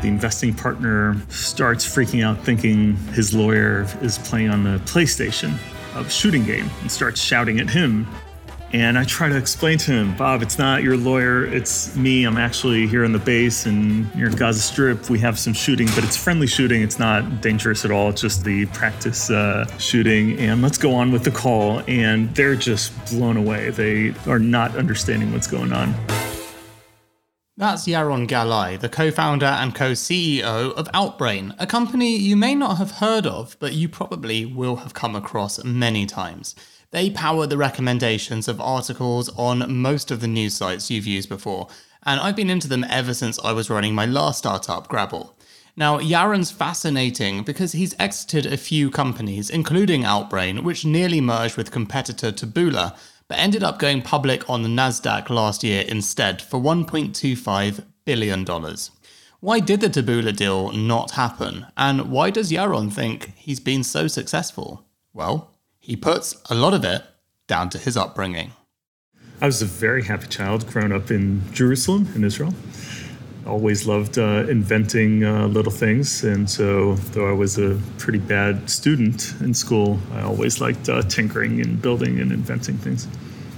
The investing partner starts freaking out, thinking his lawyer is playing on the PlayStation, of shooting game, and starts shouting at him and I try to explain to him, Bob, it's not your lawyer, it's me. I'm actually here on the base and near Gaza Strip. We have some shooting, but it's friendly shooting. It's not dangerous at all. It's just the practice uh, shooting. And let's go on with the call. And they're just blown away. They are not understanding what's going on. That's Yaron Galai, the co founder and co CEO of Outbrain, a company you may not have heard of, but you probably will have come across many times. They power the recommendations of articles on most of the news sites you've used before, and I've been into them ever since I was running my last startup, Grabble. Now, Yaron's fascinating because he's exited a few companies, including Outbrain, which nearly merged with competitor Taboola, but ended up going public on the NASDAQ last year instead for $1.25 billion. Why did the Taboola deal not happen? And why does Yaron think he's been so successful? Well, he puts a lot of it down to his upbringing. I was a very happy child growing up in Jerusalem, in Israel. Always loved uh, inventing uh, little things. And so, though I was a pretty bad student in school, I always liked uh, tinkering and building and inventing things.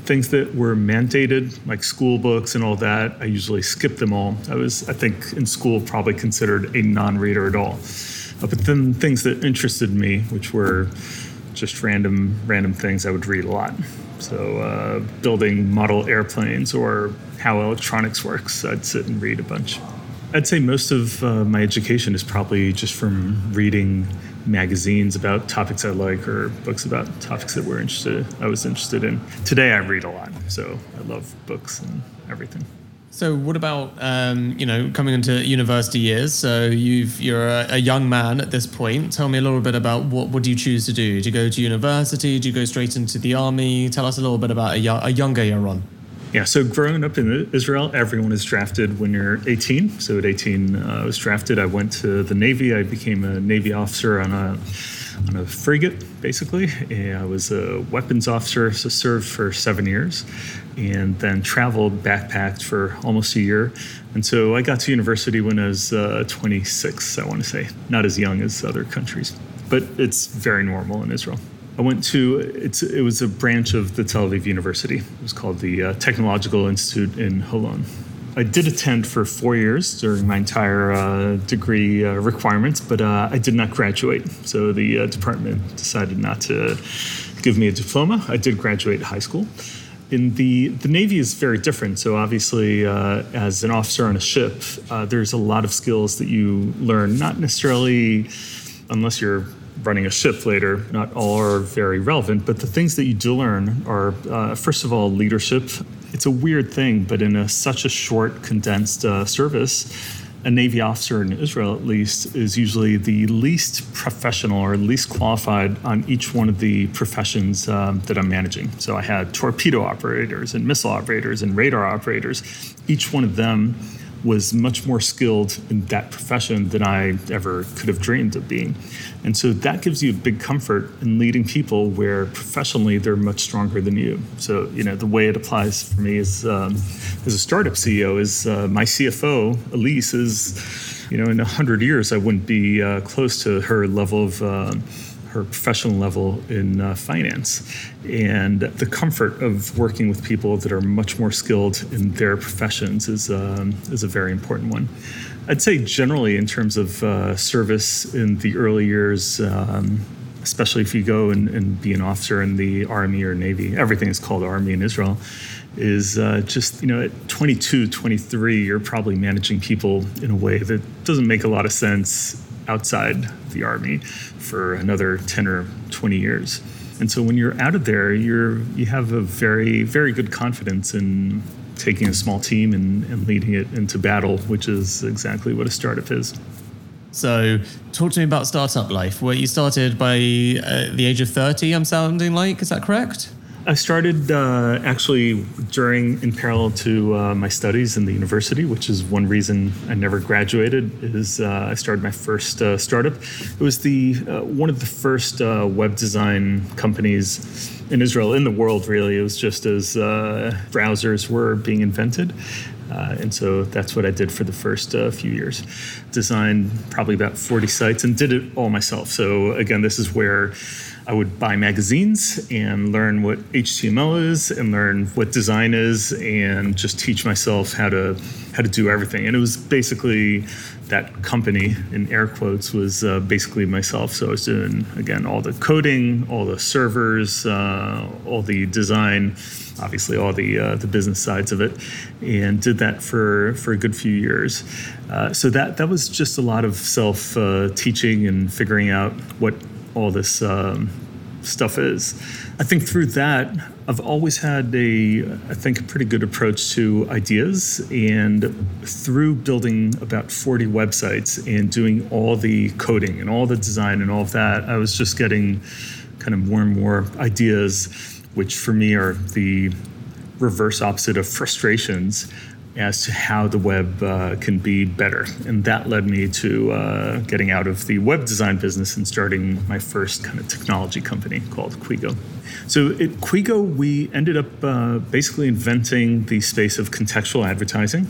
Things that were mandated, like school books and all that, I usually skipped them all. I was, I think, in school probably considered a non reader at all. Uh, but then things that interested me, which were just random random things I would read a lot. So uh, building model airplanes or how electronics works, I'd sit and read a bunch. I'd say most of uh, my education is probably just from reading magazines about topics I like or books about topics that we're interested I was interested in. Today I read a lot, so I love books and everything. So, what about um, you know coming into university years? So, you've you're a, a, young man at this point. Tell me a little bit about what would you choose to do? Do you go to university? Do you go straight into the army? Tell us a little bit about a, a younger Yaron. Yeah, so growing up in Israel, everyone is drafted when you're 18. So at 18, uh, I was drafted. I went to the Navy. I became a Navy officer on a on a frigate, basically. I was a weapons officer, so served for seven years and then traveled backpacked for almost a year. And so I got to university when I was uh, 26, I want to say, not as young as other countries, but it's very normal in Israel. I went to it's it was a branch of the Tel Aviv University. It was called the uh, Technological Institute in Holon. I did attend for four years during my entire uh, degree uh, requirements, but uh, I did not graduate. So the uh, department decided not to give me a diploma. I did graduate high school in the the Navy is very different. So obviously, uh, as an officer on a ship, there's a lot of skills that you learn. Not necessarily, unless you're running a ship later, not all are very relevant. But the things that you do learn are, uh, first of all, leadership. It's a weird thing, but in a, such a short, condensed uh, service a Navy officer in Israel, at least, is usually the least professional or least qualified on each one of the professions um, that I'm managing. So I had torpedo operators and missile operators and radar operators. Each one of them was much more skilled in that profession than I ever could have dreamed of being. And so that gives you a big comfort in leading people where professionally they're much stronger than you. So, you know, the way it applies for me is um, as a startup CEO is uh, my CFO, Elise, is, you know, in 100 years, I wouldn't be uh, close to her level of. Uh, her professional level in uh, finance and the comfort of working with people that are much more skilled in their professions is um, is a very important one. I'd say generally in terms of uh, service in the early years. Um, especially if you go and, and, be an officer in the army or navy everything is called army in israel is uh, just you know at 22 23 you're probably managing people in a way that doesn't make a lot of sense outside the army for another 10 or 20 years. And so when you're out of there, you're you have a very very good confidence in taking a small team and, and leading it into battle, which is exactly what a startup is. So, talk to me about startup life. Where you started by uh, the age of 30, I'm sounding like. Is that correct? I started uh, actually during, in parallel to uh, my studies in the university, which is one reason I never graduated. Is uh, I started my first uh, startup. It was the uh, one of the first uh, web design companies in Israel, in the world. Really, it was just as browsers were being invented. And so that's what I did for the first few years. Designed probably about 40 sites and did it all myself. So, again, this is where I would buy magazines and learn what HTML is and learn what design is and just teach myself how to how to do everything. And it was basically that company in air quotes was uh, basically myself. So I was doing again all the coding, all the servers, uh, all the design, obviously all the uh, the business sides of it, and did that for for a good few years. Uh, so that that was just a lot of self uh, teaching and figuring out what all this um, stuff is. I think through that, I've always had a, I think, a pretty good approach to ideas. And through building about 40 websites and doing all the coding and all the design and all of that, I was just getting kind of more and more ideas, which for me are the reverse opposite of frustrations as to how the web uh, can be better. And that led me to uh, getting out of the web design business and starting my first kind of technology company called Quigo. So at Quigo, we ended up uh, basically inventing the space of contextual advertising.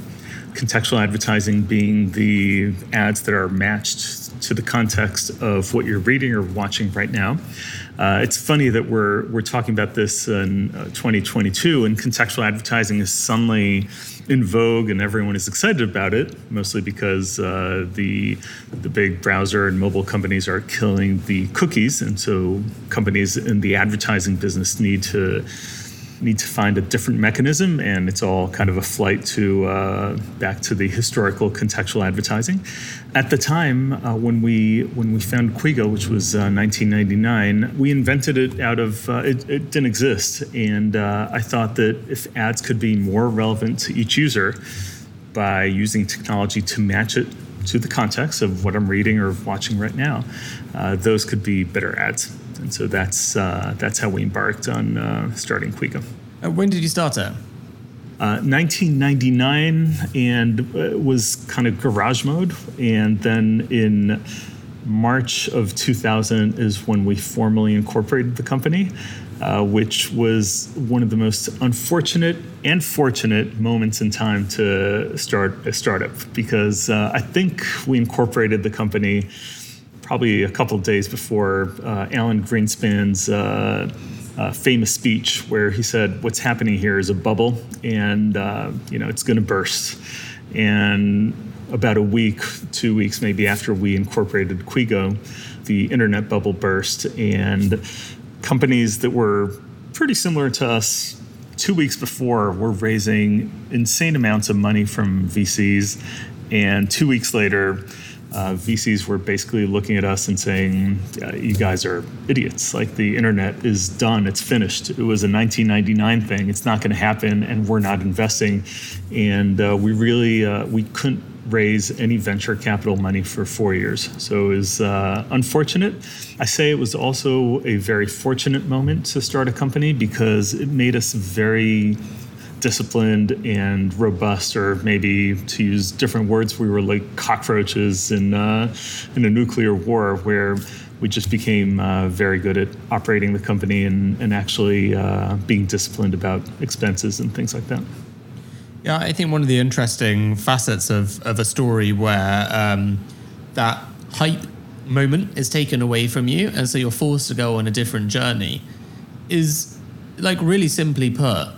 Contextual advertising being the ads that are matched to the context of what you're reading or watching right now. Uh, it's funny that we're we're talking about this in uh, 2022, and contextual advertising is suddenly in vogue, and everyone is excited about it. Mostly because uh, the the big browser and mobile companies are killing the cookies, and so companies in the advertising business need to need to find a different mechanism, and it's all kind of a flight to uh, back to the historical contextual advertising. At the time uh, when we when we found Quigo, which was uh, 1999, we invented it out of uh, it, it, didn't exist, and uh, I thought that if ads could be more relevant to each user by using technology to match it to the context of what I'm reading or watching right now, uh, those could be better ads. And so that's uh, that's how we embarked on uh, starting Quigo. Uh, when did you start it? 1999 uh, and uh, was kind of garage mode. And then in March of 2000 is when we formally incorporated the company, uh, which was one of the most unfortunate and fortunate moments in time to start a startup because uh, I think we incorporated the company probably a couple days before uh, Alan Greenspan's uh, uh, famous speech, where he said, "What's happening here is a bubble, and uh, you know it's going to burst." And about a week, two weeks maybe after we incorporated Quigo, the internet bubble burst, and companies that were pretty similar to us two weeks before were raising insane amounts of money from VCs, and two weeks later uh, VCs were basically looking at us and saying, "You guys are idiots. Like the internet is done. It's finished. It was a 1999 thing. It's not going to happen, and we're not investing." And uh, we really uh, we couldn't raise any venture capital money for four years. So it was uh, unfortunate. I say it was also a very fortunate moment to start a company because it made us very disciplined and robust, or maybe to use different words, we were like cockroaches in uh, in a nuclear war, where we just became uh, very good at operating the company and, and actually uh, being disciplined about expenses and things like that. Yeah, I think one of the interesting facets of, of a story where um, that hype moment is taken away from you, and so you're forced to go on a different journey, is like really simply put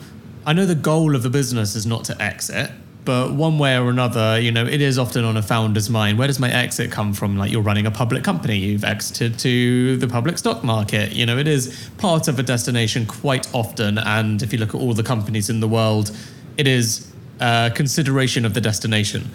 I know the goal of the business is not to exit, but one way or another, you know, it is often on a founder's mind. Where does my exit come from? Like you're running a public company, you've exited to the public stock market. You know, it is part of a destination quite often. And if you look at all the companies in the world, it is a consideration of the destination.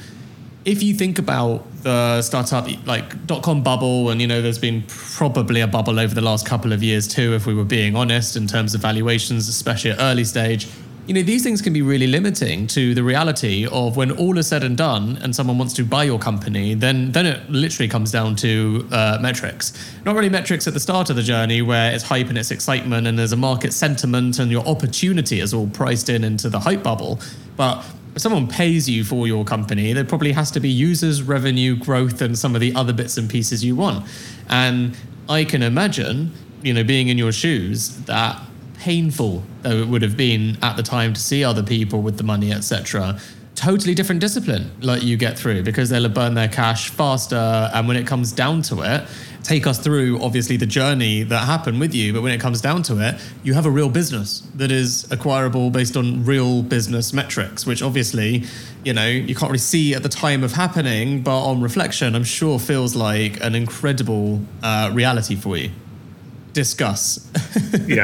If you think about the startup like dot com bubble, and you know, there's been probably a bubble over the last couple of years too, if we were being honest, in terms of valuations, especially at early stage you know, these things can be really limiting to the reality of when all is said and done and someone wants to buy your company, then then it literally comes down to uh, metrics. Not really metrics at the start of the journey where it's hype and it's excitement and there's a market sentiment and your opportunity is all priced in into the hype bubble. But if someone pays you for your company, there probably has to be users, revenue, growth, and some of the other bits and pieces you want. And I can imagine, you know, being in your shoes, that painful though it would have been at the time to see other people with the money, etc., totally different discipline like you get through because they'll burn their cash faster and when it comes down to it take us through obviously the journey that happened with you but when it comes down to it you have a real business that is acquirable based on real business metrics which obviously you know you can't really see at the time of happening but on reflection i'm sure feels like an incredible uh, reality for you discuss. yeah.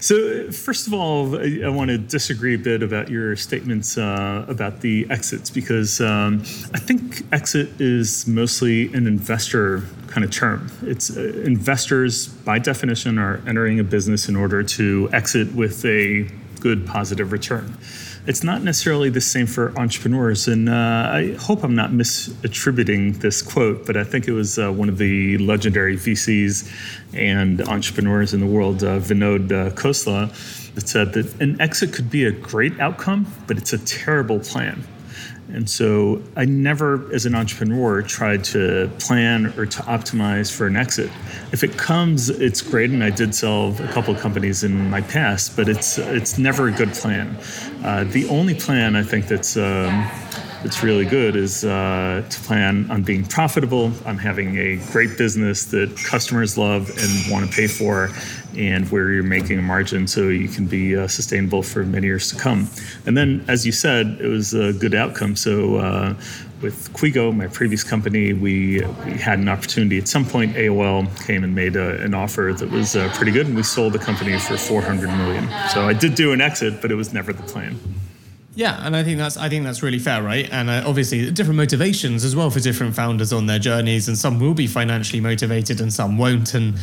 So, first of all, I, I, want to disagree a bit about your statements uh, about the exits because um, I think exit is mostly an investor kind of term. It's uh, investors, by definition, are entering a business in order to exit with a good positive return it's not necessarily the same for entrepreneurs. And uh, I hope I'm not misattributing this quote, but I think it was uh, one of the legendary VCs and entrepreneurs in the world, uh, Vinod uh, Khosla, that said that an exit could be a great outcome, but it's a terrible plan. And so I never, as an entrepreneur, tried to plan or to optimize for an exit. If it comes, it's great, and I did sell a couple of companies in my past, but it's it's never a good plan. Uh, the only plan I think that's um, that's really good is uh, to plan on being profitable, on having a great business that customers love and want to pay for, and where you're making a margin so you can be uh, sustainable for many years to come. And then, as you said, it was a good outcome. So, uh, with Quigo, my previous company, we, we, had an opportunity. At some point, AOL came and made a, an offer that was uh, pretty good, and we sold the company for 400 million. So I did do an exit, but it was never the plan. Yeah, and I think that's I think that's really fair, right? And uh, obviously, different motivations as well for different founders on their journeys, and some will be financially motivated, and some won't. And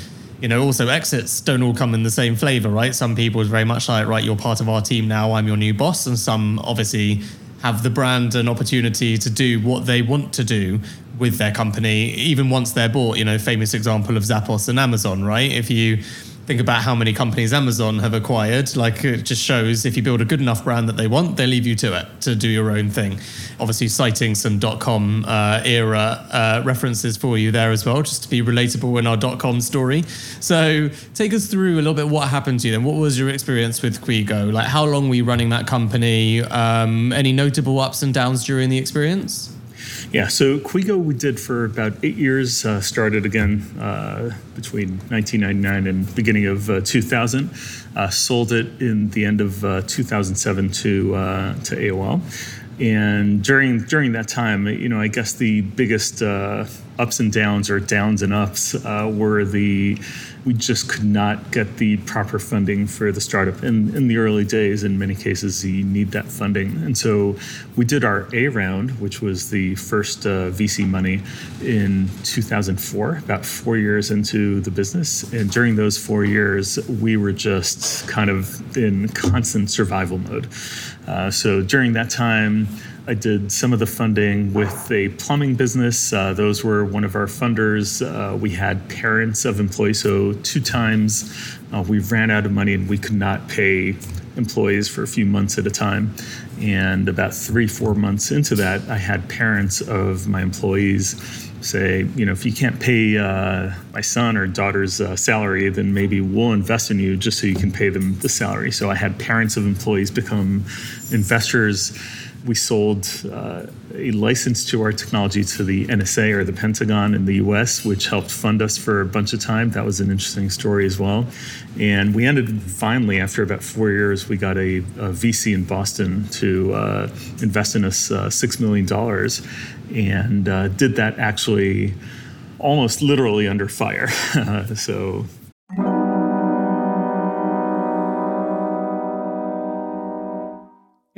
you know, also exits don't all come in the same flavor, right? Some people is very much like, right, you're part of our team now, I'm your new boss, and some obviously have the brand and opportunity to do what they want to do with their company, even once they're bought. You know, famous example of Zappos and Amazon, right? If you think about how many companies Amazon have acquired. Like it just shows if you build a good enough brand that they want, they leave you to it to do your own thing. Obviously, citing some dot com uh, era uh, references for you there as well, just to be relatable in our dot com story. So, take us through a little bit what happened to you then. What was your experience with Quigo? Like, how long were you running that company? Um, any notable ups and downs during the experience? Yeah, so Quigo we did for about eight years. Uh, started again uh, between 1999 and beginning of uh, 2000. Uh, sold it in the end of uh, 2007 to uh, to AOL. And during during that time, you know, I guess the biggest ups and downs or downs and ups were the we just could not get the proper funding for the startup. In, in the early days, in many cases, you need that funding. And so we did our A round, which was the first uh, VC money in 2004, about four years into the business. And during those four years, we were just kind of in constant survival mode. Uh, so during that time, I did some of the funding with a plumbing business. Uh, those were one of our funders. Uh, we had parents of employees, so two times uh, we ran out of money and we could not pay employees for a few months at a time. And about three, four months into that, I had parents of my employees say, you know, if you can't pay uh, my son or daughter's uh, salary, then maybe we'll invest in you just so you can pay them the salary. So I had parents of employees become investors we sold uh, a license to our technology to the NSA or the Pentagon in the US, which helped fund us for a bunch of time. That was an interesting story as well. And we ended finally, after about four years, we got a, a VC in Boston to uh, invest in us uh, $6 million and uh, did that actually almost literally under fire. so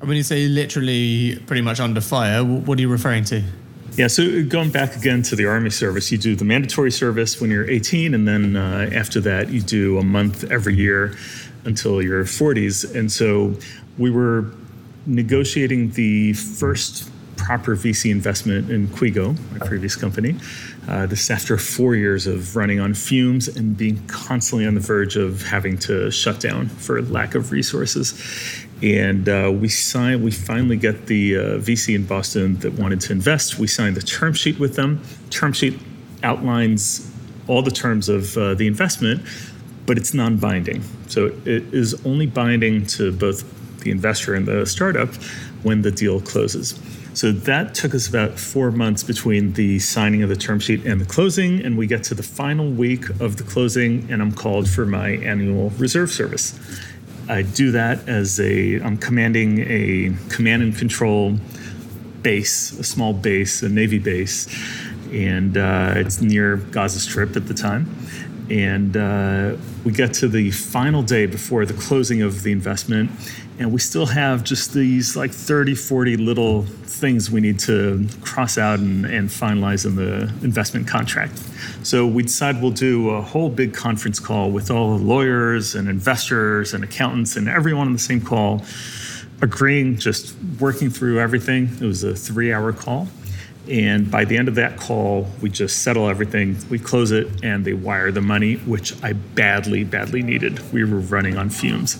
When you say literally pretty much under fire, what are you referring to? Yeah, so going back again to the Army service, you do the mandatory service when you're 18, and then uh, after that, you do a month every year until your 40s. And so we were negotiating the first proper VC investment in Quigo, my previous company. Uh, this after four years of running on fumes and being constantly on the verge of having to shut down for lack of resources and uh, we signed. We finally get the uh, VC in Boston that wanted to invest. We signed the term sheet with them. Term sheet outlines all the terms of uh, the investment, but it's non-binding. So it is only binding to both the investor and the startup when the deal closes. So that took us about four months between the signing of the term sheet and the closing. And we get to the final week of the closing, and I'm called for my annual reserve service. I do that as a, I'm commanding a command and control base, a small base, a Navy base, and uh, it's near Gaza Strip at the time. And uh, we get to the final day before the closing of the investment, and we still have just these like 30, 40 little things we need to cross out and, and finalize in the investment contract. So we decide we'll do a whole big conference call with all the lawyers and investors and accountants and everyone on the same call, agreeing, just working through everything. It was a three hour call. And by the end of that call, we just settle everything, we close it, and they wire the money, which I badly, badly needed. We were running on fumes.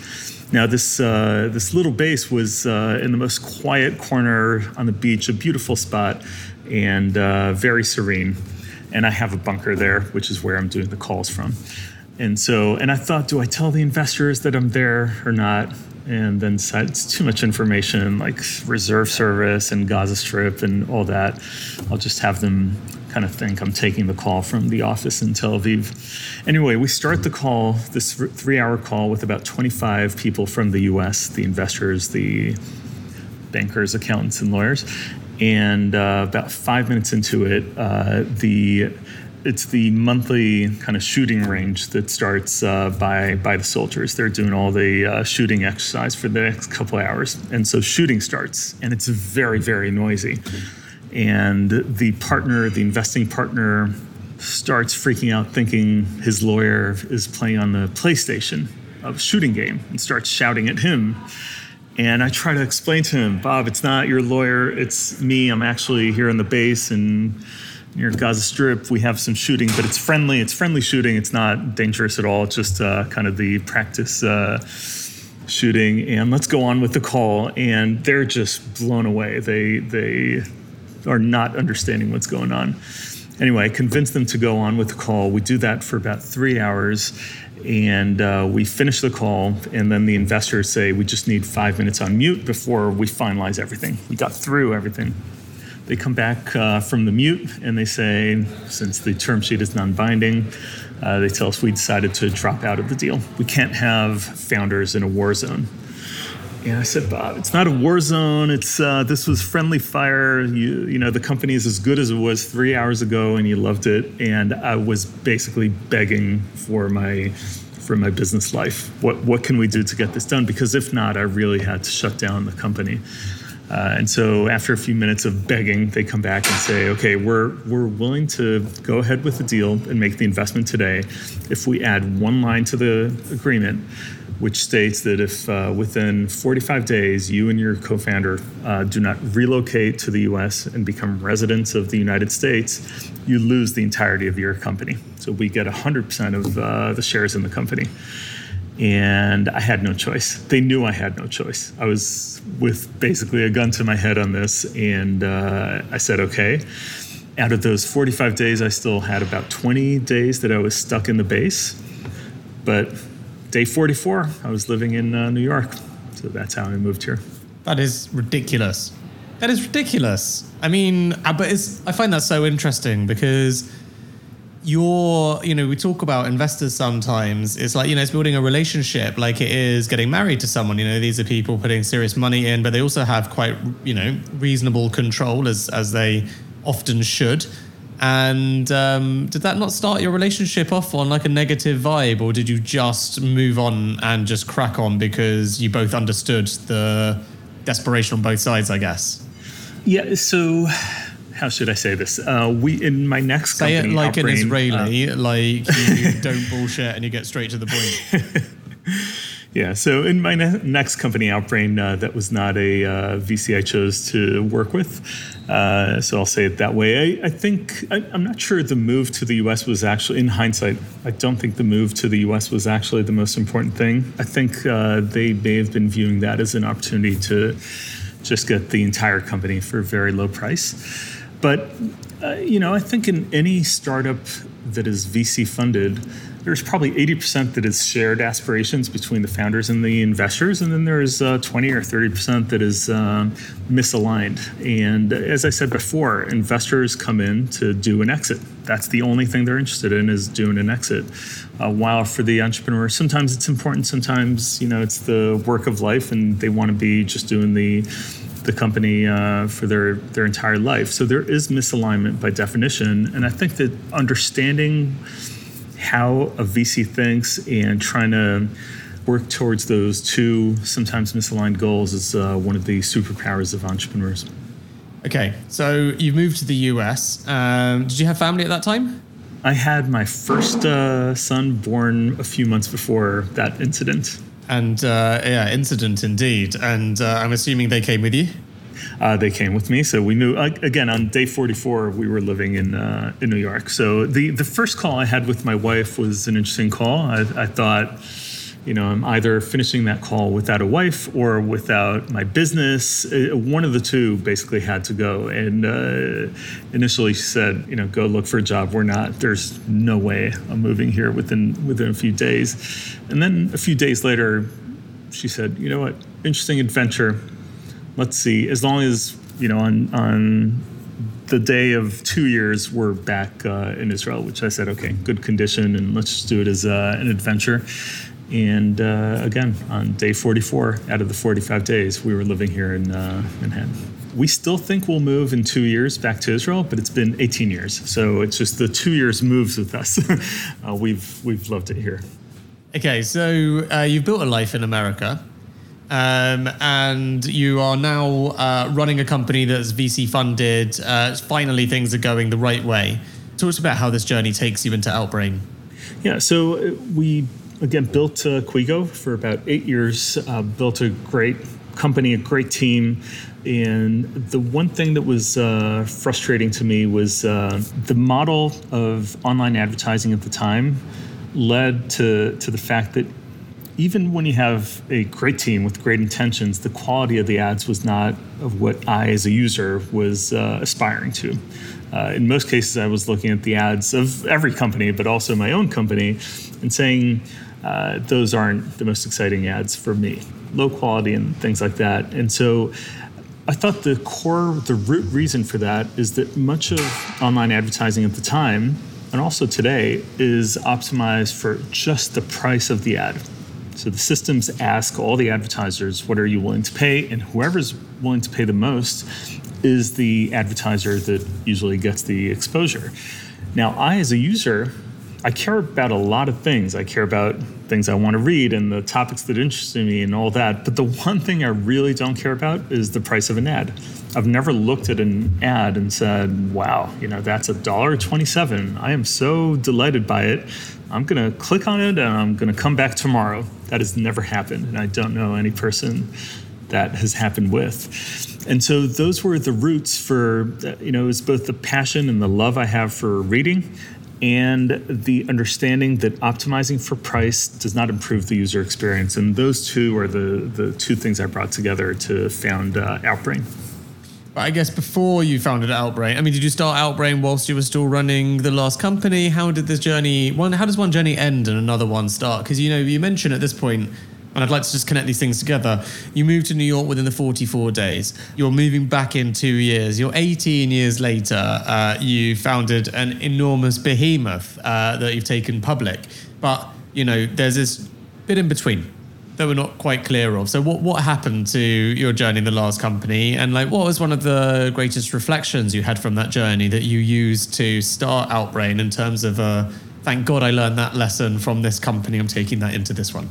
Now, this, uh, this little base was uh, in the most quiet corner on the beach, a beautiful spot, and uh, very serene. And I have a bunker there, which is where I'm doing the calls from. And so, and I thought, do I tell the investors that I'm there or not? And then it's too much information like reserve service and Gaza Strip and all that. I'll just have them kind of think I'm taking the call from the office in Tel Aviv. Anyway, we start the call, this three hour call, with about 25 people from the US, the investors, the bankers, accountants, and lawyers. And uh, about five minutes into it, uh, the it's the monthly kind of shooting range that starts uh, by by the soldiers. They're doing all the uh, shooting exercise for the next couple hours, and so shooting starts, and it's very very noisy. And the partner, the investing partner, starts freaking out, thinking his lawyer is playing on the PlayStation, of shooting game, and starts shouting at him. And I try to explain to him, Bob, it's not your lawyer, it's me. I'm actually here on the base and near Gaza Strip, we have some shooting, but it's friendly. It's friendly shooting. It's not dangerous at all. It's just uh, kind of the practice uh, shooting. And let's go on with the call. And they're just blown away. They they are not understanding what's going on. Anyway, I convinced them to go on with the call. We do that for about three hours. And uh, we finish the call, and then the investors say, We just need five minutes on mute before we finalize everything. We got through everything. They come back uh, from the mute and they say, since the term sheet is non binding, uh, they tell us we decided to drop out of the deal. We can't have founders in a war zone. And I said, Bob, it's not a war zone. It's uh, this was friendly fire. You, you know, the company is as good as it was three hours ago, and you loved it. And I was basically begging for my for my business life. What what can we do to get this done? Because if not, I really had to shut down the company. Uh, and so after a few minutes of begging, they come back and say, okay, we're, we're willing to go ahead with the deal and make the investment today if we add one line to the agreement, which states that if uh, within 45 days you and your co founder uh, do not relocate to the US and become residents of the United States, you lose the entirety of your company. So we get 100% of uh, the shares in the company and I had no choice. They knew I had no choice. I was with basically a gun to my head on this, and uh, I said, okay. Out of those 45 days, I still had about 20 days that I was stuck in the base. But day 44, I was living in uh, New York. So that's how I moved here. That is ridiculous. That is ridiculous. I mean, uh, but I find that so interesting because you're, you know, we talk about investors sometimes. It's like, you know, it's building a relationship like it is getting married to someone. You know, these are people putting serious money in, but they also have quite, you know, reasonable control as, as they often should. And um, did that not start your relationship off on like a negative vibe, or did you just move on and just crack on because you both understood the desperation on both sides, I guess? Yeah, so how should I say this? Uh, we in my next say company, it like an Israeli, uh, like you don't bullshit and you get straight to the point. yeah. So in my ne- next company, Outbrain, uh, that was not a uh, VC I chose to work with. Uh, so I'll say it that way. I, I think I, am not sure the move to the U.S. was actually, in hindsight, I don't think the move to the U.S. was actually the most important thing. I think uh, they may have been viewing that as an opportunity to just get the entire company for a very low price. But uh, you know, I think in any startup that is VC funded, there's probably 80% that is shared aspirations between the founders and the investors, and then there's uh, 20 or 30% that is um, misaligned. And as I said before, investors come in to do an exit. That's the only thing they're interested in is doing an exit. Uh, while for the entrepreneur, sometimes it's important, sometimes you know it's the work of life, and they want to be just doing the the company uh, for their their entire life. So there is misalignment by definition, and I think that understanding how a VC thinks and trying to work towards those two sometimes misaligned goals is uh, one of the superpowers of entrepreneurs. Okay, so you've moved to the US. Um, did you have family at that time? I had my first uh, son born a few months before that incident. And uh, yeah, incident indeed. And uh, I'm assuming they came with you. Uh, they came with me, so we moved again on day 44. We were living in uh, in New York. So the the first call I had with my wife was an interesting call. I, I thought you know, I'm either finishing that call without a wife or without my business. Uh, one of the two basically had to go. And uh, initially, she said, you know, go look for a job. We're not. There's no way I'm moving here within within a few days. And then a few days later, she said, you know what, interesting adventure. Let's see. As long as you know, on on the day of two years, we're back uh, in Israel, which I said, okay, good condition, and let's just do it as uh, an adventure. And uh, again, on day 44 out of the 45 days, we were living here in uh, Manhattan. We still think we'll move in two years back to Israel, but it's been 18 years. So it's just the two years moves with us. uh, we've, we've loved it here. Okay, so uh, you've built a life in America. Um, and you are now uh, running a company that's VC funded. Uh, finally, things are going the right way. Talk to us about how this journey takes you into Outbrain. Yeah, so we again, built uh, Quigo for about eight years, uh, built a great company, a great team. And the one thing that was uh, frustrating to me was uh, the model of online advertising at the time led to, to the fact that even when you have a great team with great intentions, the quality of the ads was not of what I, as a user, was uh, aspiring to. Uh, in most cases, I was looking at the ads of every company, but also my own company, and saying, uh, those aren't the most exciting ads for me. Low quality and things like that. And so I thought the core, the root reason for that is that much of online advertising at the time, and also today, is optimized for just the price of the ad. So the systems ask all the advertisers, what are you willing to pay? And whoever's willing to pay the most is the advertiser that usually gets the exposure. Now, I, as a user, I care about a lot of things. I care about things I want to read and the topics that interest me and all that. But the one thing I really don't care about is the price of an ad. I've never looked at an ad and said, wow, you know, that's a dollar 27. I am so delighted by it. I'm going to click on it and I'm going to come back tomorrow. That has never happened. And I don't know any person that has happened with. And so those were the roots for, you know, it's both the passion and the love I have for reading and the understanding that optimizing for price does not improve the user experience. And those two are the, the two things I brought together to found uh, Outbrain. I guess before you founded Outbrain, I mean, did you start Outbrain whilst you were still running the last company? How did this journey? One, how does one journey end and another one start? Because you know, you mentioned at this point and I'd like to just connect these things together. You moved to New York within the 44 days. You're moving back in two years. You're 18 years later. Uh, you founded an enormous behemoth uh, that you've taken public. But, you know, there's this bit in between that we're not quite clear of. So what what happened to your journey in the last company and like what was one of the greatest reflections you had from that journey that you used to start Outbrain in terms of uh, thank God I learned that lesson from this company I'm taking that into this one.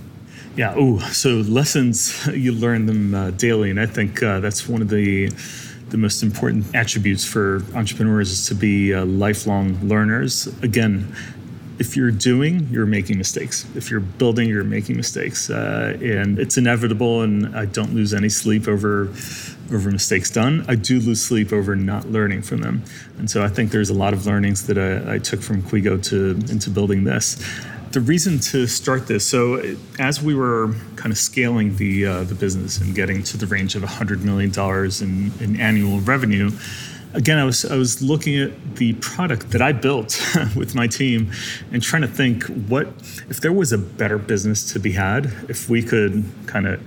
Yeah. Oh, so lessons you learn them uh, daily, and I think uh, that's one of the the most important attributes for entrepreneurs is to be uh, lifelong learners. Again, if you're doing, you're making mistakes. If you're building, you're making mistakes, uh, and it's inevitable. And I don't lose any sleep over over mistakes done. I do lose sleep over not learning from them, and so I think there's a lot of learnings that I, I took from Quigo to into building this the reason to start this so as we were kind of scaling the uh, the business and getting to the range of 100 million dollars in, in annual revenue again I was I was looking at the product that I built with my team and trying to think what if there was a better business to be had if we could kind of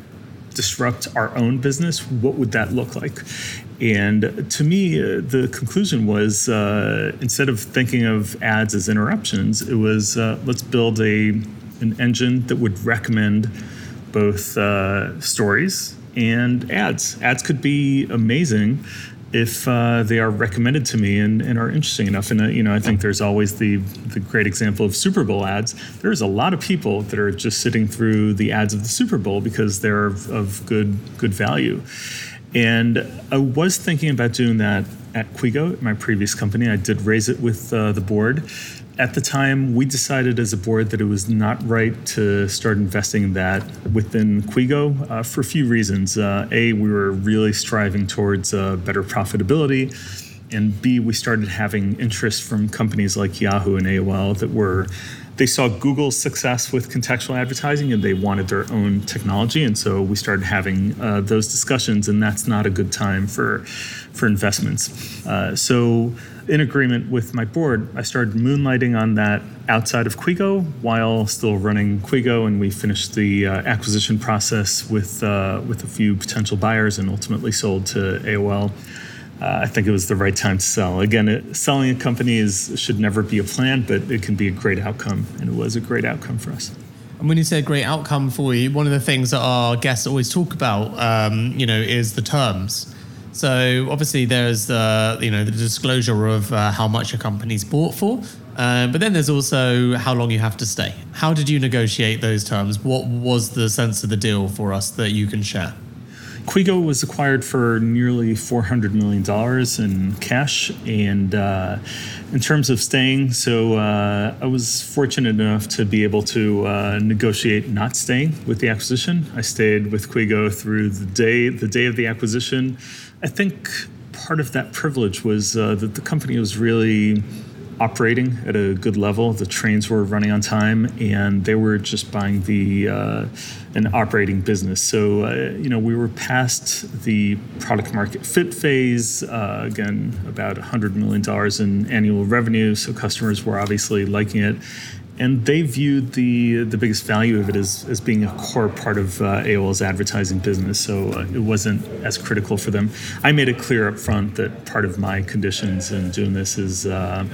disrupt our own business what would that look like and to me, uh, the conclusion was uh, instead of thinking of ads as interruptions, it was uh, let's build a an engine that would recommend both uh, stories and ads. Ads could be amazing if uh, they are recommended to me and, and are interesting enough. And uh, you know, I think there's always the the great example of Super Bowl ads. There's a lot of people that are just sitting through the ads of the Super Bowl because they're of, of good good value. And I was thinking about doing that at Quigo, my previous company. I did raise it with uh, the board. At the time, we decided as a board that it was not right to start investing that within Quigo uh, for a few reasons. Uh, a, we were really striving towards uh, better profitability. And B, we started having interest from companies like Yahoo and AOL that were they saw Google's success with contextual advertising and they wanted their own technology. And so we started having uh, those discussions, and that's not a good time for, for investments. Uh, so, in agreement with my board, I started moonlighting on that outside of Quigo while still running Quigo, and we finished the uh, acquisition process with, uh, with a few potential buyers and ultimately sold to AOL uh, I think it was the right time to sell. Again, it, selling a company is should never be a plan, but it can be a great outcome, and it was a great outcome for us. And when you say a great outcome for you, one of the things that our guests always talk about, um, you know, is the terms. So obviously there's the you know the disclosure of uh, how much a company's bought for, uh, but then there's also how long you have to stay. How did you negotiate those terms? What was the sense of the deal for us that you can share? Quigo was acquired for nearly $400 million in cash. And uh, in terms of staying, so uh, I was fortunate enough to be able to uh, negotiate not staying with the acquisition. I stayed with Quigo through the day, the day of the acquisition. I think part of that privilege was uh, that the company was really operating at a good level. The trains were running on time, and they were just buying the uh, an operating business. So uh, you know we were past the product market fit phase. Uh, again, about hundred million dollars in annual revenue. So customers were obviously liking it, and they viewed the the biggest value of it as, as being a core part of uh, AOL's advertising business. So uh, it wasn't as critical for them. I made it clear up front that part of my conditions in doing this is uh,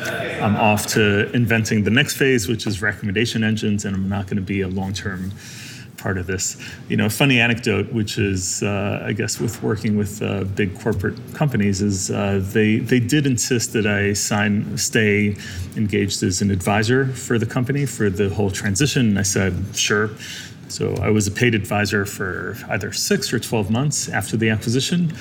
I'm off to inventing the next phase, which is recommendation engines, and I'm not going to be a long term part of this. You know, a funny anecdote, which is, uh, I guess, with working with uh, big corporate companies, is uh, they they did insist that I sign, stay engaged as an advisor for the company for the whole transition. And I said, sure. So I was a paid advisor for either six or 12 months after the acquisition.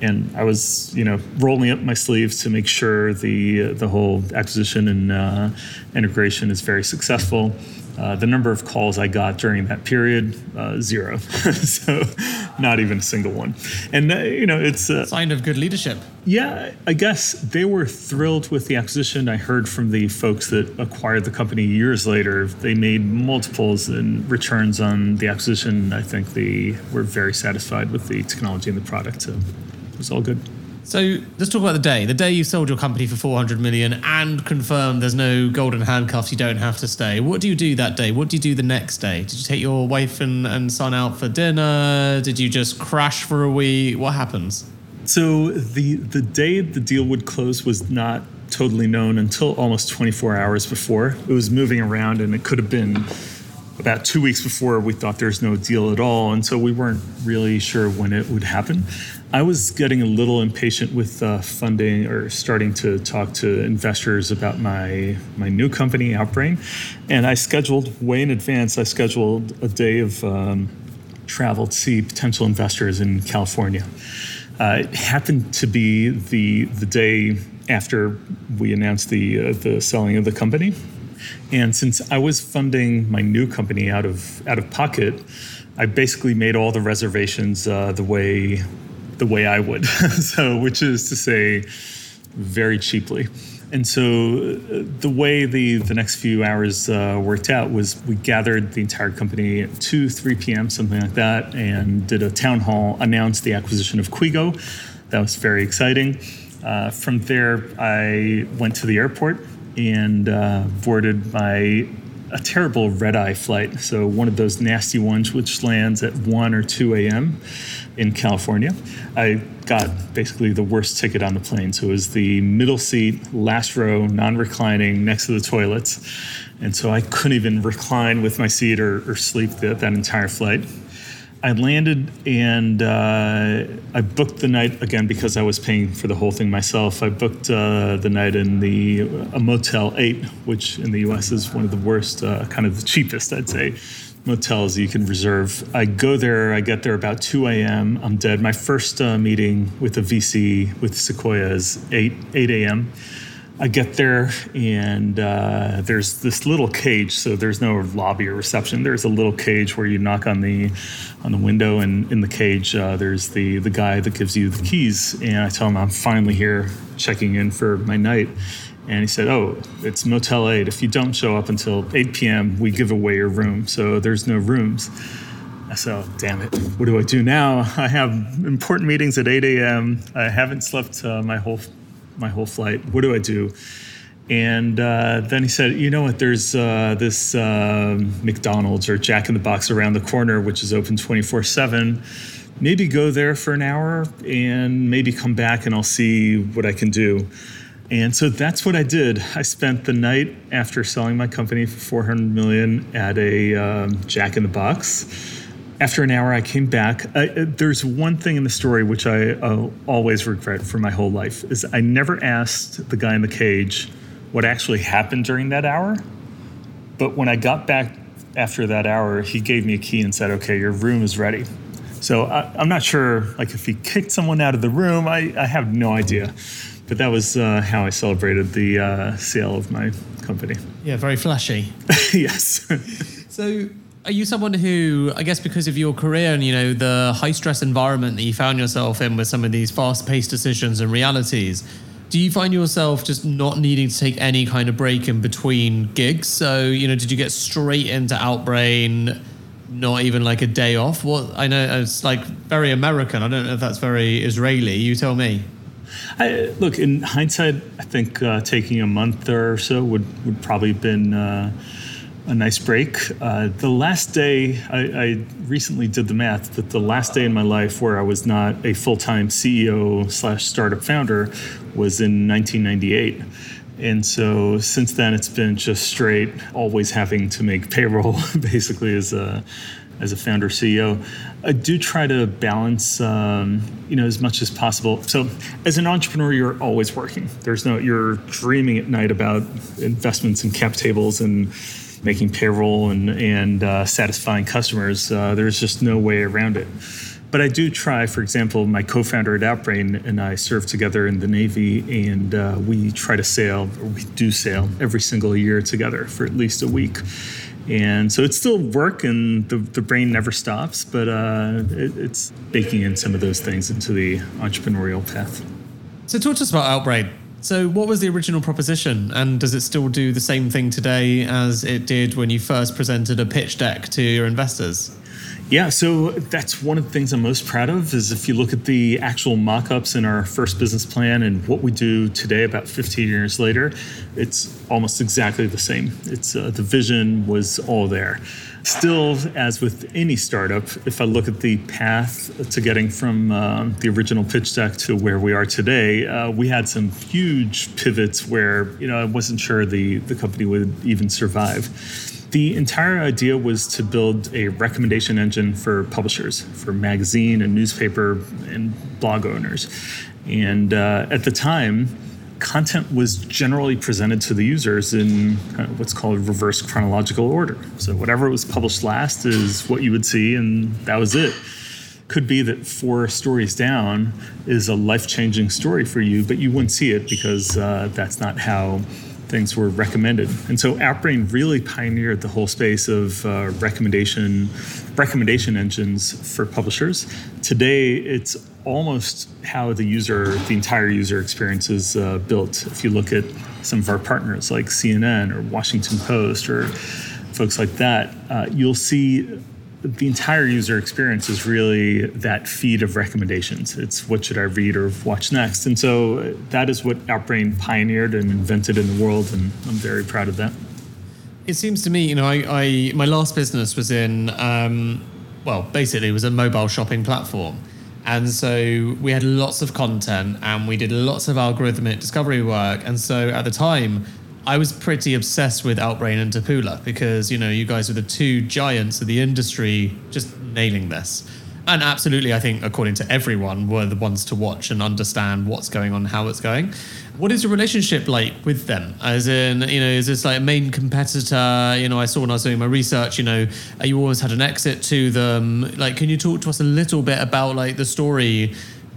And I was, you know, rolling up my sleeves to make sure the, the whole acquisition and uh, integration is very successful. Uh, the number of calls I got during that period, uh, zero. so not even a single one. And, uh, you know, it's a sign of good leadership. Yeah, I guess they were thrilled with the acquisition. I heard from the folks that acquired the company years later. They made multiples and returns on the acquisition. I think they were very satisfied with the technology and the product. So it was all good. So let's talk about the day. The day you sold your company for 400 million and confirmed there's no golden handcuffs, you don't have to stay. What do you do that day? What do you do the next day? Did you take your wife and, and son out for dinner? Did you just crash for a week? What happens? So the the day the deal would close was not totally known until almost 24 hours before. It was moving around and it could have been about two weeks before we thought there's no deal at all. And so we weren't really sure when it would happen. I was getting a little impatient with uh, funding or starting to talk to investors about my my new company, Outbrain, and I scheduled way in advance. I scheduled a day of um, travel to see potential investors in California. Uh, it happened to be the the day after we announced the uh, the selling of the company, and since I was funding my new company out of out of pocket, I basically made all the reservations uh, the way the way I would. so, which is to say, very cheaply. And so, uh, the way the, the next few hours uh, worked out was we gathered the entire company at 2, 3 p.m., something like that, and did a town hall, announced the acquisition of Quigo. That was very exciting. Uh, from there, I went to the airport and uh, boarded by a terrible red eye flight. So, one of those nasty ones which lands at 1 or 2 a.m. in California. I got basically the worst ticket on the plane. So, it was the middle seat, last row, non reclining, next to the toilets. And so, I couldn't even recline with my seat or, or sleep that, that entire flight. I landed and uh, I booked the night again because I was paying for the whole thing myself. I booked uh, the night in the a Motel 8, which in the US is one of the worst, uh, kind of the cheapest, I'd say, motels you can reserve. I go there, I get there about 2 a.m. I'm dead. My first uh, meeting with a VC with Sequoia is 8, 8 a.m. I get there and uh, there's this little cage. So there's no lobby or reception. There's a little cage where you knock on the on the window, and in the cage uh, there's the the guy that gives you the keys. And I tell him I'm finally here, checking in for my night. And he said, "Oh, it's Motel 8. If you don't show up until 8 p.m., we give away your room. So there's no rooms." I said, oh, damn it. What do I do now? I have important meetings at 8 a.m. I haven't slept uh, my whole my whole flight. What do I do? And uh, then he said, you know what? There's uh, this uh, McDonald's or Jack in the Box around the corner, which is open 24 7. Maybe go there for an hour and maybe come back and I'll see what I can do. And so that's what I did. I spent the night after selling my company for 400 million at a um, Jack in the Box after an hour, I came back. I, uh, there's one thing in the story which I uh, always regret for my whole life is I never asked the guy in the cage what actually happened during that hour. But when I got back after that hour, he gave me a key and said, "Okay, your room is ready." So I, am not sure, like if he kicked someone out of the room, I, I have no idea. But that was uh, how I celebrated the uh, sale of my company. Yeah, very flashy. yes. so are you someone who, I guess, because of your career and you know the high stress environment that you found yourself in with some of these fast paced decisions and realities, do you find yourself just not needing to take any kind of break in between gigs? So you know, did you get straight into Outbrain? Not even like a day off. What I know it's like very American. I don't know if that's very Israeli. You tell me. I, look, in hindsight, I think uh, taking a month or so would would probably have been. Uh, a nice break. Uh, the last day, I, I, recently did the math, but the last day in my life where I was not a full time CEO slash startup founder was in 1998. And so since then, it's been just straight, always having to make payroll, basically, as a as a founder CEO, I do try to balance, um, you know, as much as possible. So, as an entrepreneur, you're always working. There's no, you're dreaming at night about investments and cap tables and making payroll and and uh, satisfying customers. Uh, there's just no way around it. But I do try. For example, my co-founder at Outbrain and I serve together in the Navy, and uh, we try to sail, or we do sail every single year together for at least a week. And so it's still work, and the, the brain never stops, but uh, it, it's baking in some of those things into the entrepreneurial path. So, talk to us about Outbrain. So, what was the original proposition, and does it still do the same thing today as it did when you first presented a pitch deck to your investors? Yeah, so that's one of the things I'm most proud of is if you look at the actual mock-ups in our first business plan and what we do today about 15 years later, it's almost exactly the same. It's uh, the vision was all there. Still, as with any startup, if I look at the path to getting from uh, the original pitch deck to where we are today, uh, we had some huge pivots where you know I wasn't sure the the company would even survive the entire idea was to build a recommendation engine for publishers, for magazine and newspaper and blog owners. And uh, at the time, content was generally presented to the users in what's called reverse chronological order. So whatever was published last is what you would see, and that was it. Could be that four stories down is a life changing story for you, but you wouldn't see it because uh, that's not how things were recommended. And so Outbrain really pioneered the whole space of uh, recommendation recommendation engines for publishers. Today, it's almost how the user, the entire user experience is uh, built. If you look at some of our partners like CNN or Washington Post or folks like that, uh, you'll see the entire user experience is really that feed of recommendations. It's what should I read or watch next. And so uh, that is what Outbrain pioneered and invented in the world, and I'm very proud of that. It seems to me, you know, I, I my last business was in, um, well, basically it was a mobile shopping platform. And so we had lots of content and we did lots of algorithmic discovery work. And so at the time, I was pretty obsessed with Outbrain and Taboola because, you know, you guys were the two giants of the industry just nailing this. And absolutely, I think, according to everyone, were the ones to watch and understand what's going on, how it's going. What is your relationship like with them? As in, you know, is this like a main competitor? You know, I saw when I was doing my research, you know, you always had an exit to them. Like, can you talk to us a little bit about like the story?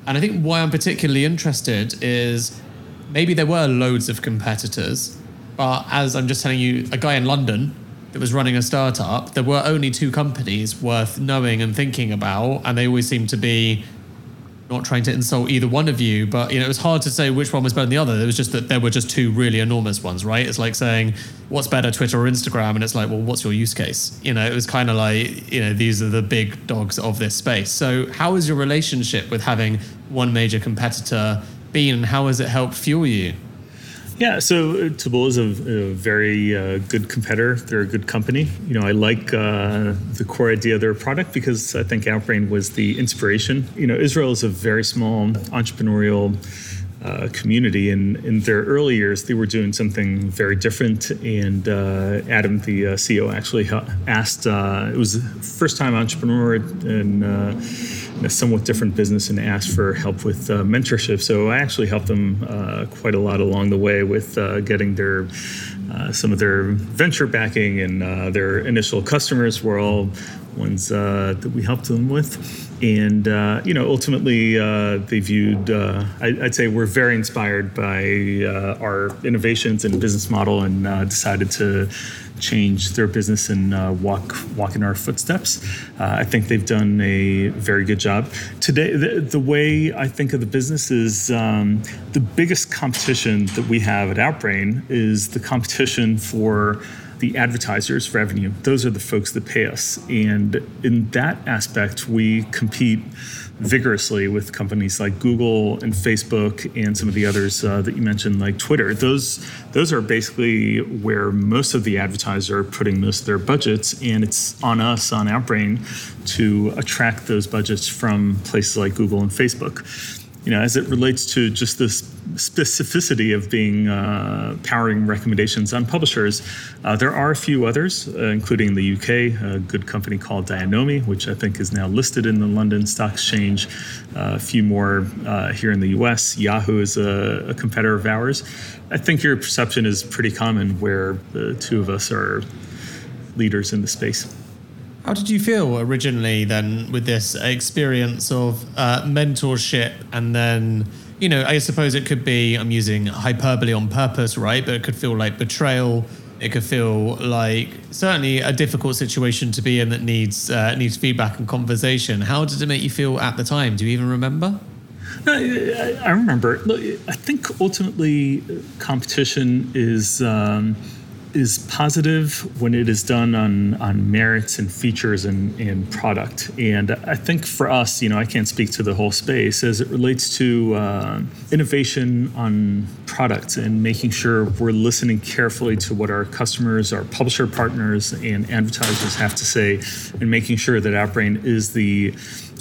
And I think why I'm particularly interested is maybe there were loads of competitors, but as I'm just telling you, a guy in London that was running a startup, there were only two companies worth knowing and thinking about, and they always seemed to be not trying to insult either one of you, but you know, it was hard to say which one was better than the other. It was just that there were just two really enormous ones, right? It's like saying, what's better, Twitter or Instagram? And it's like, well, what's your use case? You know, it was kind of like, you know, these are the big dogs of this space. So how is your relationship with having one major competitor been and how has it helped fuel you? Yeah, so uh, Taboola is a, a very uh, good competitor. They're a good company. You know, I like uh, the core idea of their product because I think Outbrain was the inspiration. You know, Israel is a very small entrepreneurial uh, community. And in their early years, they were doing something very different. And uh, Adam, the uh, CEO, actually asked, it was the first time entrepreneur in, a somewhat different business and asked for help with mentorship. So I actually helped them quite a lot along the way with getting their uh, some of their venture backing and uh, their initial customers were all ones uh, that we helped them with. And, uh, you know, ultimately uh, they viewed, uh, I, would say we're very inspired by uh, our innovations and business model and uh, decided to change their business and walk walk in our footsteps. I think they've done a very good job. Today, the, the way I think of the business is um, the biggest competition that we have at Outbrain is the competition for the advertisers' revenue. Those are the folks that pay us. And in that aspect, we compete vigorously with companies like Google and Facebook and some of the others uh, that you mentioned, like Twitter. Those those are basically where most of the advertisers are putting most of their budgets, and it's on us on Outbrain to attract those budgets from places like Google and Facebook. You know, as it relates to just the specificity of being uh, powering recommendations on publishers, uh, there are a few others, uh, including the UK, a good company called Dianomi, which I think is now listed in the London Stock Exchange. Uh, a few more uh, here in the US. Yahoo is a, a competitor of ours. I think your perception is pretty common where the two of us are leaders in the space. How did you feel originally then with this experience of uh, mentorship and then, you know, I suppose it could be, I'm using hyperbole on purpose, right? But it could feel like betrayal. It could feel like certainly a difficult situation to be in that needs uh, needs feedback and conversation. How did it make you feel at the time? Do you even remember? I, I remember. I think ultimately competition is. Um, is positive when it is done on, on merits and features and, and product. And I think for us, you know, I can't speak to the whole space as it relates to uh, innovation on products and making sure we're listening carefully to what our customers, our publisher partners, and advertisers have to say, and making sure that Outbrain is the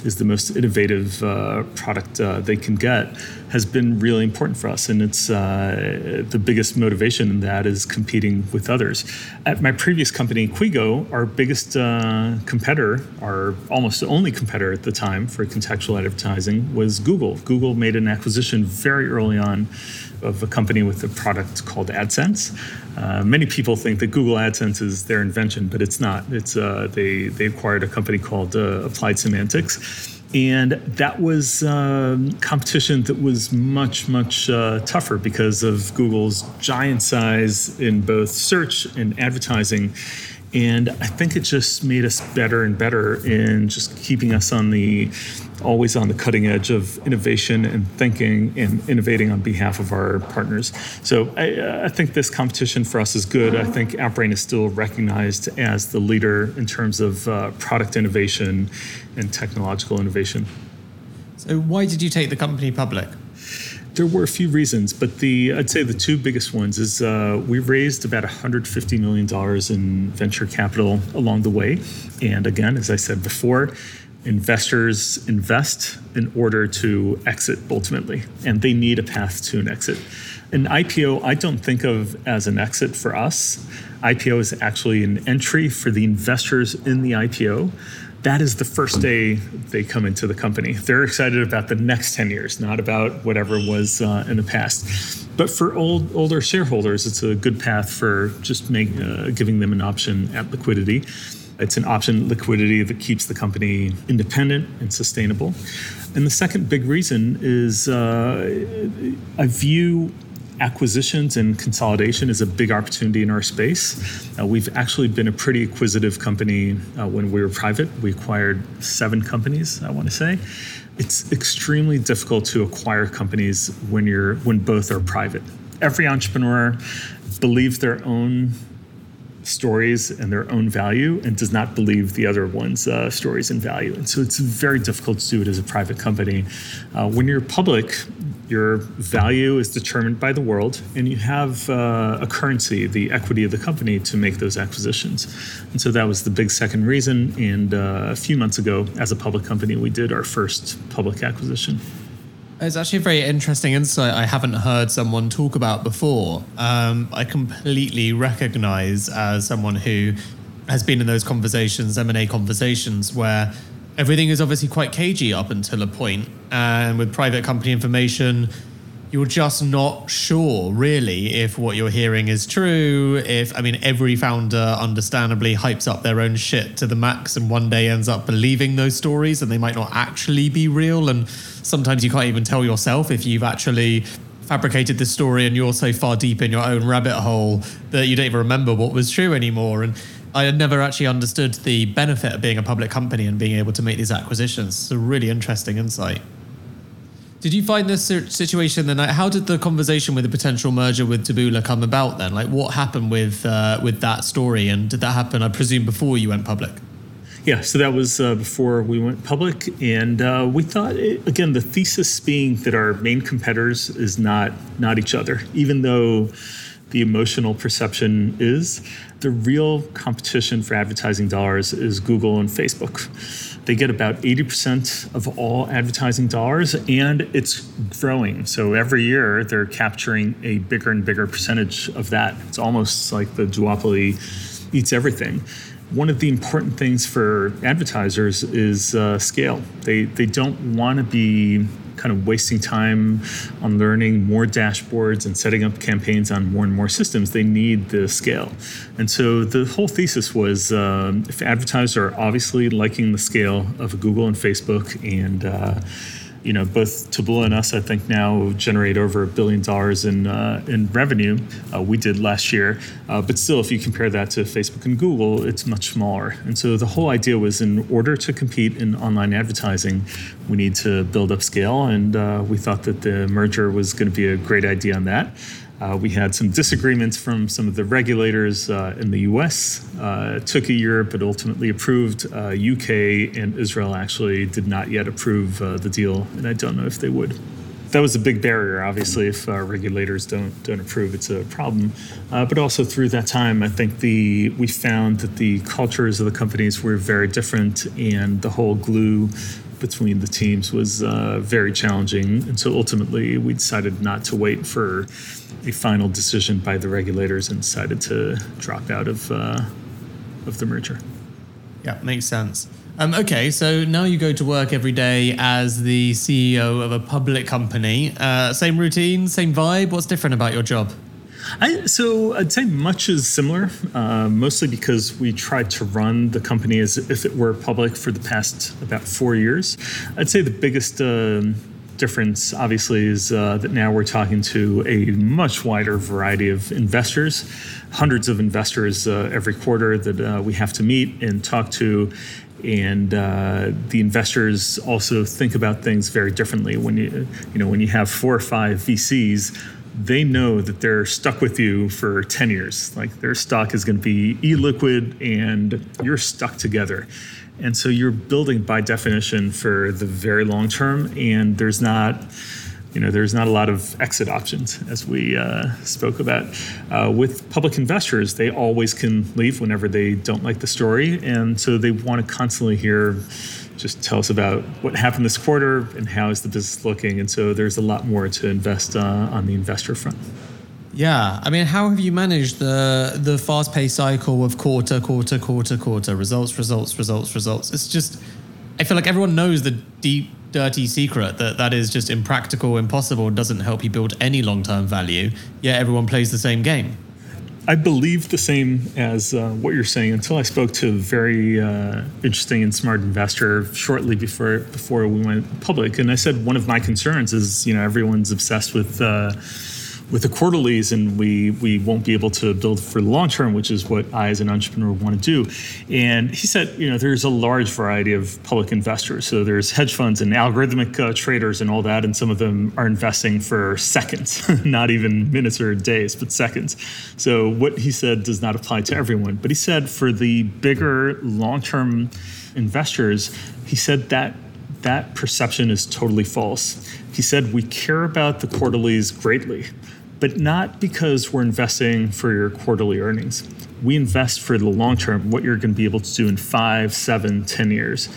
is the most innovative uh, product uh, they can get has been really important for us. And it's uh, the biggest motivation in that is competing with others. At my previous company, Quigo, our biggest uh, competitor, our almost only competitor at the time for contextual advertising was Google. Google made an acquisition very early on of a company with a product called AdSense. Uh, many people think that Google AdSense is their invention, but it's not. It's uh, they they acquired a company called uh, Applied Semantics, and that was um, competition that was much much uh, tougher because of Google's giant size in both search and advertising and I think it just made us better and better in just keeping us on the always on the cutting edge of innovation and thinking and innovating on behalf of our partners. So I, I think this competition for us is good. I think Outbrain is still recognized as the leader in terms of uh, product innovation and technological innovation. So why did you take the company public? There were a few reasons, but the I'd say the two biggest ones is uh, we raised about 150 million dollars in venture capital along the way, and again, as I said before, investors invest in order to exit ultimately, and they need a path to an exit. An IPO, I don't think of as an exit for us. IPO is actually an entry for the investors in the IPO that is the first day they come into the company. They're excited about the next 10 years, not about whatever was uh, in the past. But for old older shareholders, it's a good path for just make, uh, giving them an option at liquidity. It's an option liquidity that keeps the company independent and sustainable. And the second big reason is uh, I view acquisitions and consolidation is a big opportunity in our space. Uh, we've actually been a pretty acquisitive company uh, when we were private. We acquired seven companies, I want to say. It's extremely difficult to acquire companies when you're when both are private. Every entrepreneur believes their own stories and their own value and does not believe the other one's uh, stories and value. And so it's very difficult to do it as a private company. Uh, when you're public, your value is determined by the world, and you have uh, a currency, the equity of the company, to make those acquisitions. And so that was the big second reason. And uh, a few months ago, as a public company, we did our first public acquisition. It's actually a very interesting insight I haven't heard someone talk about before. Um, I completely recognize as someone who has been in those conversations, M&A conversations, where everything is obviously quite cagey up until a point, and with private company information, you're just not sure really if what you're hearing is true. If I mean, every founder understandably hypes up their own shit to the max, and one day ends up believing those stories, and they might not actually be real. And sometimes you can't even tell yourself if you've actually fabricated this story and you're so far deep in your own rabbit hole that you don't even remember what was true anymore. And I had never actually understood the benefit of being a public company and being able to make these acquisitions. It's a really interesting insight. Did you find this situation then? How did the conversation with the potential merger with Taboola come about then? Like, what happened with uh, with that story, and did that happen? I presume before you went public. Yeah, so that was uh, before we went public, and uh, we thought it, again the thesis being that our main competitors is not not each other, even though the emotional perception is. The real competition for advertising dollars is Google and Facebook. They get about 80% of all advertising dollars, and it's growing. So every year they're capturing a bigger and bigger percentage of that. It's almost like the duopoly eats everything one of the important things for advertisers is uh, scale. They they don't want to be kind of wasting time on learning more dashboards and setting up campaigns on more and more systems. They need the scale, and so the whole thesis was um, if advertisers are obviously liking the scale of Google and Facebook and uh, you know, both Taboola and us, I think now generate over a billion dollars in uh, in revenue. Uh, we did last year, uh, but still, if you compare that to Facebook and Google, it's much smaller. And so the whole idea was, in order to compete in online advertising, we need to build up scale, and uh, we thought that the merger was going to be a great idea on that. Uh, we had some disagreements from some of the regulators uh, in the US. Uh, took a year, but ultimately approved. UK uh, and Israel actually did not yet approve uh, the deal, and I don't know if they would. That was a big barrier, obviously. If uh, regulators don't don't approve, it's a problem. but also through that time, I think the we found that the cultures of the companies were very different, and the whole glue between the teams was very challenging. And so ultimately, we decided not to wait for a final decision by the regulators and decided to drop out of uh, of the merger. Yeah, makes sense. Um, okay, so now you go to work every day as the CEO of a public company. Uh, same routine, same vibe. What's different about your job? I, so I'd say much is similar, uh, mostly because we tried to run the company as if it were public for the past about four years. I'd say the biggest uh, difference, obviously, is uh, that now we're talking to a much wider variety of investors, hundreds of investors uh, every quarter that uh, we have to meet and talk to. And uh, the investors also think about things very differently. When you, you know, when you have four or five VCs, they know that they're stuck with you for 10 years. Like their stock is going to be e liquid and you're stuck together. And so you're building by definition for the very long term, and there's not, you know, there's not a lot of exit options, as we uh, spoke about. Uh, with public investors, they always can leave whenever they don't like the story, and so they want to constantly hear just tell us about what happened this quarter and how is the business looking. And so there's a lot more to invest uh, on the investor front. Yeah, I mean, how have you managed the the fast paced cycle of quarter, quarter, quarter, quarter results, results, results, results? It's just, I feel like everyone knows the deep, dirty secret that that is just impractical, impossible, doesn't help you build any long term value. Yet everyone plays the same game. I believe the same as uh, what you're saying until I spoke to a very uh, interesting and smart investor shortly before before we went public, and I said one of my concerns is you know everyone's obsessed with. Uh, with the quarterlies and we we won't be able to build for the long term, which is what I as an entrepreneur want to do. And he said, you know, there's a large variety of public investors. So there's hedge funds and algorithmic uh, traders and all that, and some of them are investing for seconds, not even minutes or days, but seconds. So what he said does not apply to everyone. But he said for the bigger long term investors, he said that that perception is totally false. He said, We care about the quarterlies greatly but not because we're investing for your quarterly earnings. We invest for the long term, what you're going to be able to do in five, seven, ten years.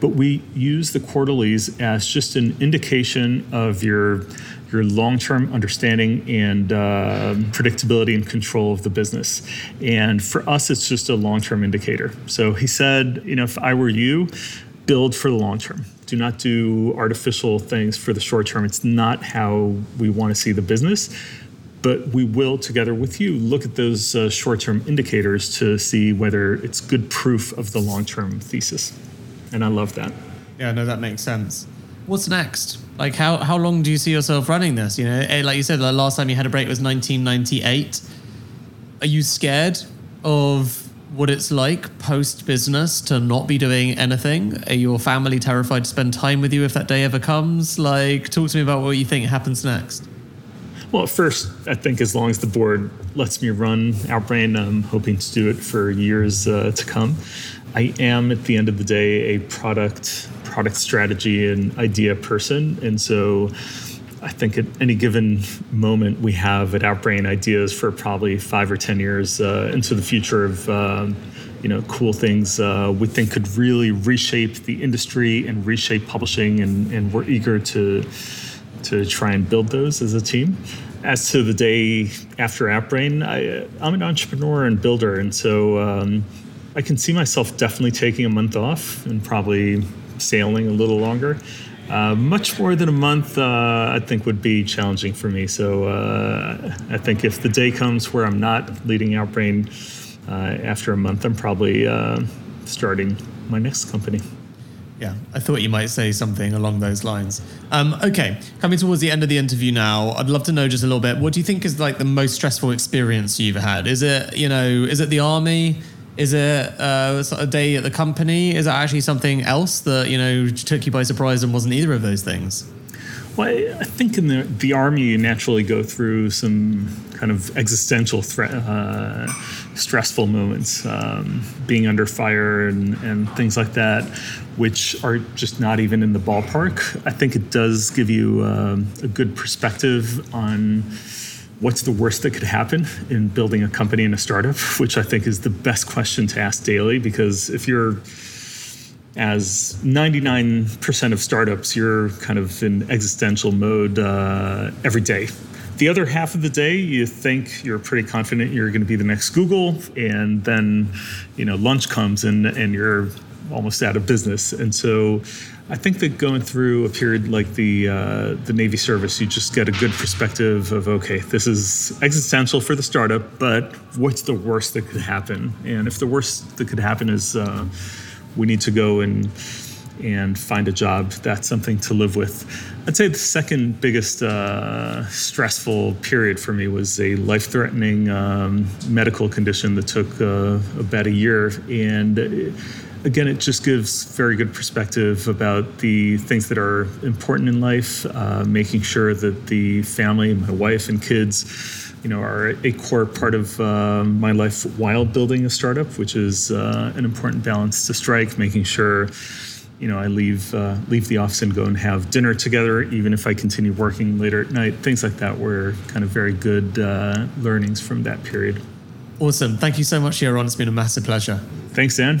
But we use the quarterlies as just an indication of your your long-term understanding and uh, predictability and control of the business. And for us, it's just a long-term indicator. So he said, you know, if I were you, build for the long term. Do not do artificial things for the short term. It's not how we want to see the business but we will together with you look at those uh, short-term indicators to see whether it's good proof of the long-term thesis and i love that yeah no that makes sense what's next like how, how long do you see yourself running this you know eh, like you said the last time you had a break was 1998 are you scared of what it's like post business to not be doing anything? Are your family terrified to spend time with you if that day ever comes? Like, talk to me about what you think happens next. Well, at first, I think as long as the board lets me run Outbrain, I'm hoping to do it for years uh, to come. I am, at the end of the day, a product product strategy and idea person, and so I think at any given moment we have at Outbrain ideas for probably five or ten years uh, into the future of um, you know cool things uh, we think could really reshape the industry and reshape publishing, and, and we're eager to to try and build those as a team. As to the day after Outbrain, I, I'm an entrepreneur and builder, and so um, I can see myself definitely taking a month off and probably sailing a little longer. Uh, much more than a month, uh, I think, would be challenging for me. So uh, I think if the day comes where I'm not leading Outbrain uh, after a month, I'm probably uh, starting my next company. Yeah, I thought you might say something along those lines. Um, okay, coming towards the end of the interview now, I'd love to know just a little bit. What do you think is like the most stressful experience you've had? Is it, you know, is it the army? Is it uh, a day at the company? Is it actually something else that you know took you by surprise and wasn't either of those things? Well, I think in the the army you naturally go through some kind of existential threat, uh, stressful moments, um, being under fire and, and things like that, which are just not even in the ballpark. I think it does give you um, a good perspective on what's the worst that could happen in building a company and a startup, which I think is the best question to ask daily because if you're as 99% of startups, you're kind of in existential mode uh, every day. The other half of the day, you think you're pretty confident you're going to be the next Google, and then, you know, lunch comes and and you're almost out of business. And so, I think that going through a period like the uh, the Navy service, you just get a good perspective of okay, this is existential for the startup, but what's the worst that could happen? And if the worst that could happen is uh, we need to go and and find a job, that's something to live with. I'd say the second biggest uh, stressful period for me was a life threatening um, medical condition that took uh, about a year. And again, it just gives very good perspective about the things that are important in life, uh, making sure that the family, my wife and kids, you know, are a core part of uh, my life while building a startup, which is uh, an important balance to strike, making sure you know, I leave uh, leave the office and go and have dinner together, even if I continue working later at night. Things like that were kind of very good uh, learnings from that period. Awesome. Thank you so much, Yaron. It's been a massive pleasure. Thanks, Dan.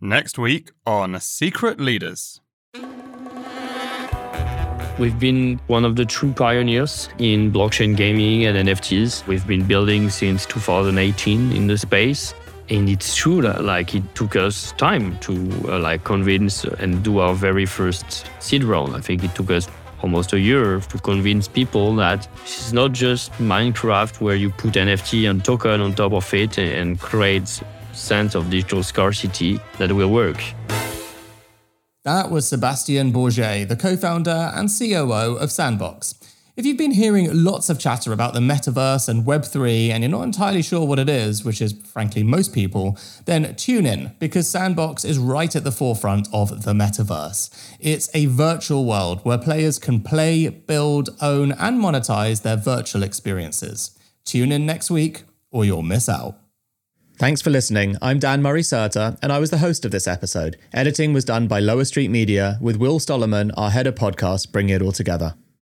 Next week on Secret Leaders. We've been one of the true pioneers in blockchain gaming and NFTs. We've been building since 2018 in the space and it's true that like it took us time to uh, like convince and do our very first seed round i think it took us almost a year to convince people that this is not just minecraft where you put nft and token on top of it and create sense of digital scarcity that will work that was Sebastian Borget, the co founder and COO of Sandbox. If you've been hearing lots of chatter about the metaverse and Web3 and you're not entirely sure what it is, which is frankly most people, then tune in because Sandbox is right at the forefront of the metaverse. It's a virtual world where players can play, build, own, and monetize their virtual experiences. Tune in next week or you'll miss out. Thanks for listening. I'm Dan Murray Serter, and I was the host of this episode. Editing was done by Lower Street Media, with Will Stollerman, our head of podcast, bringing it all together.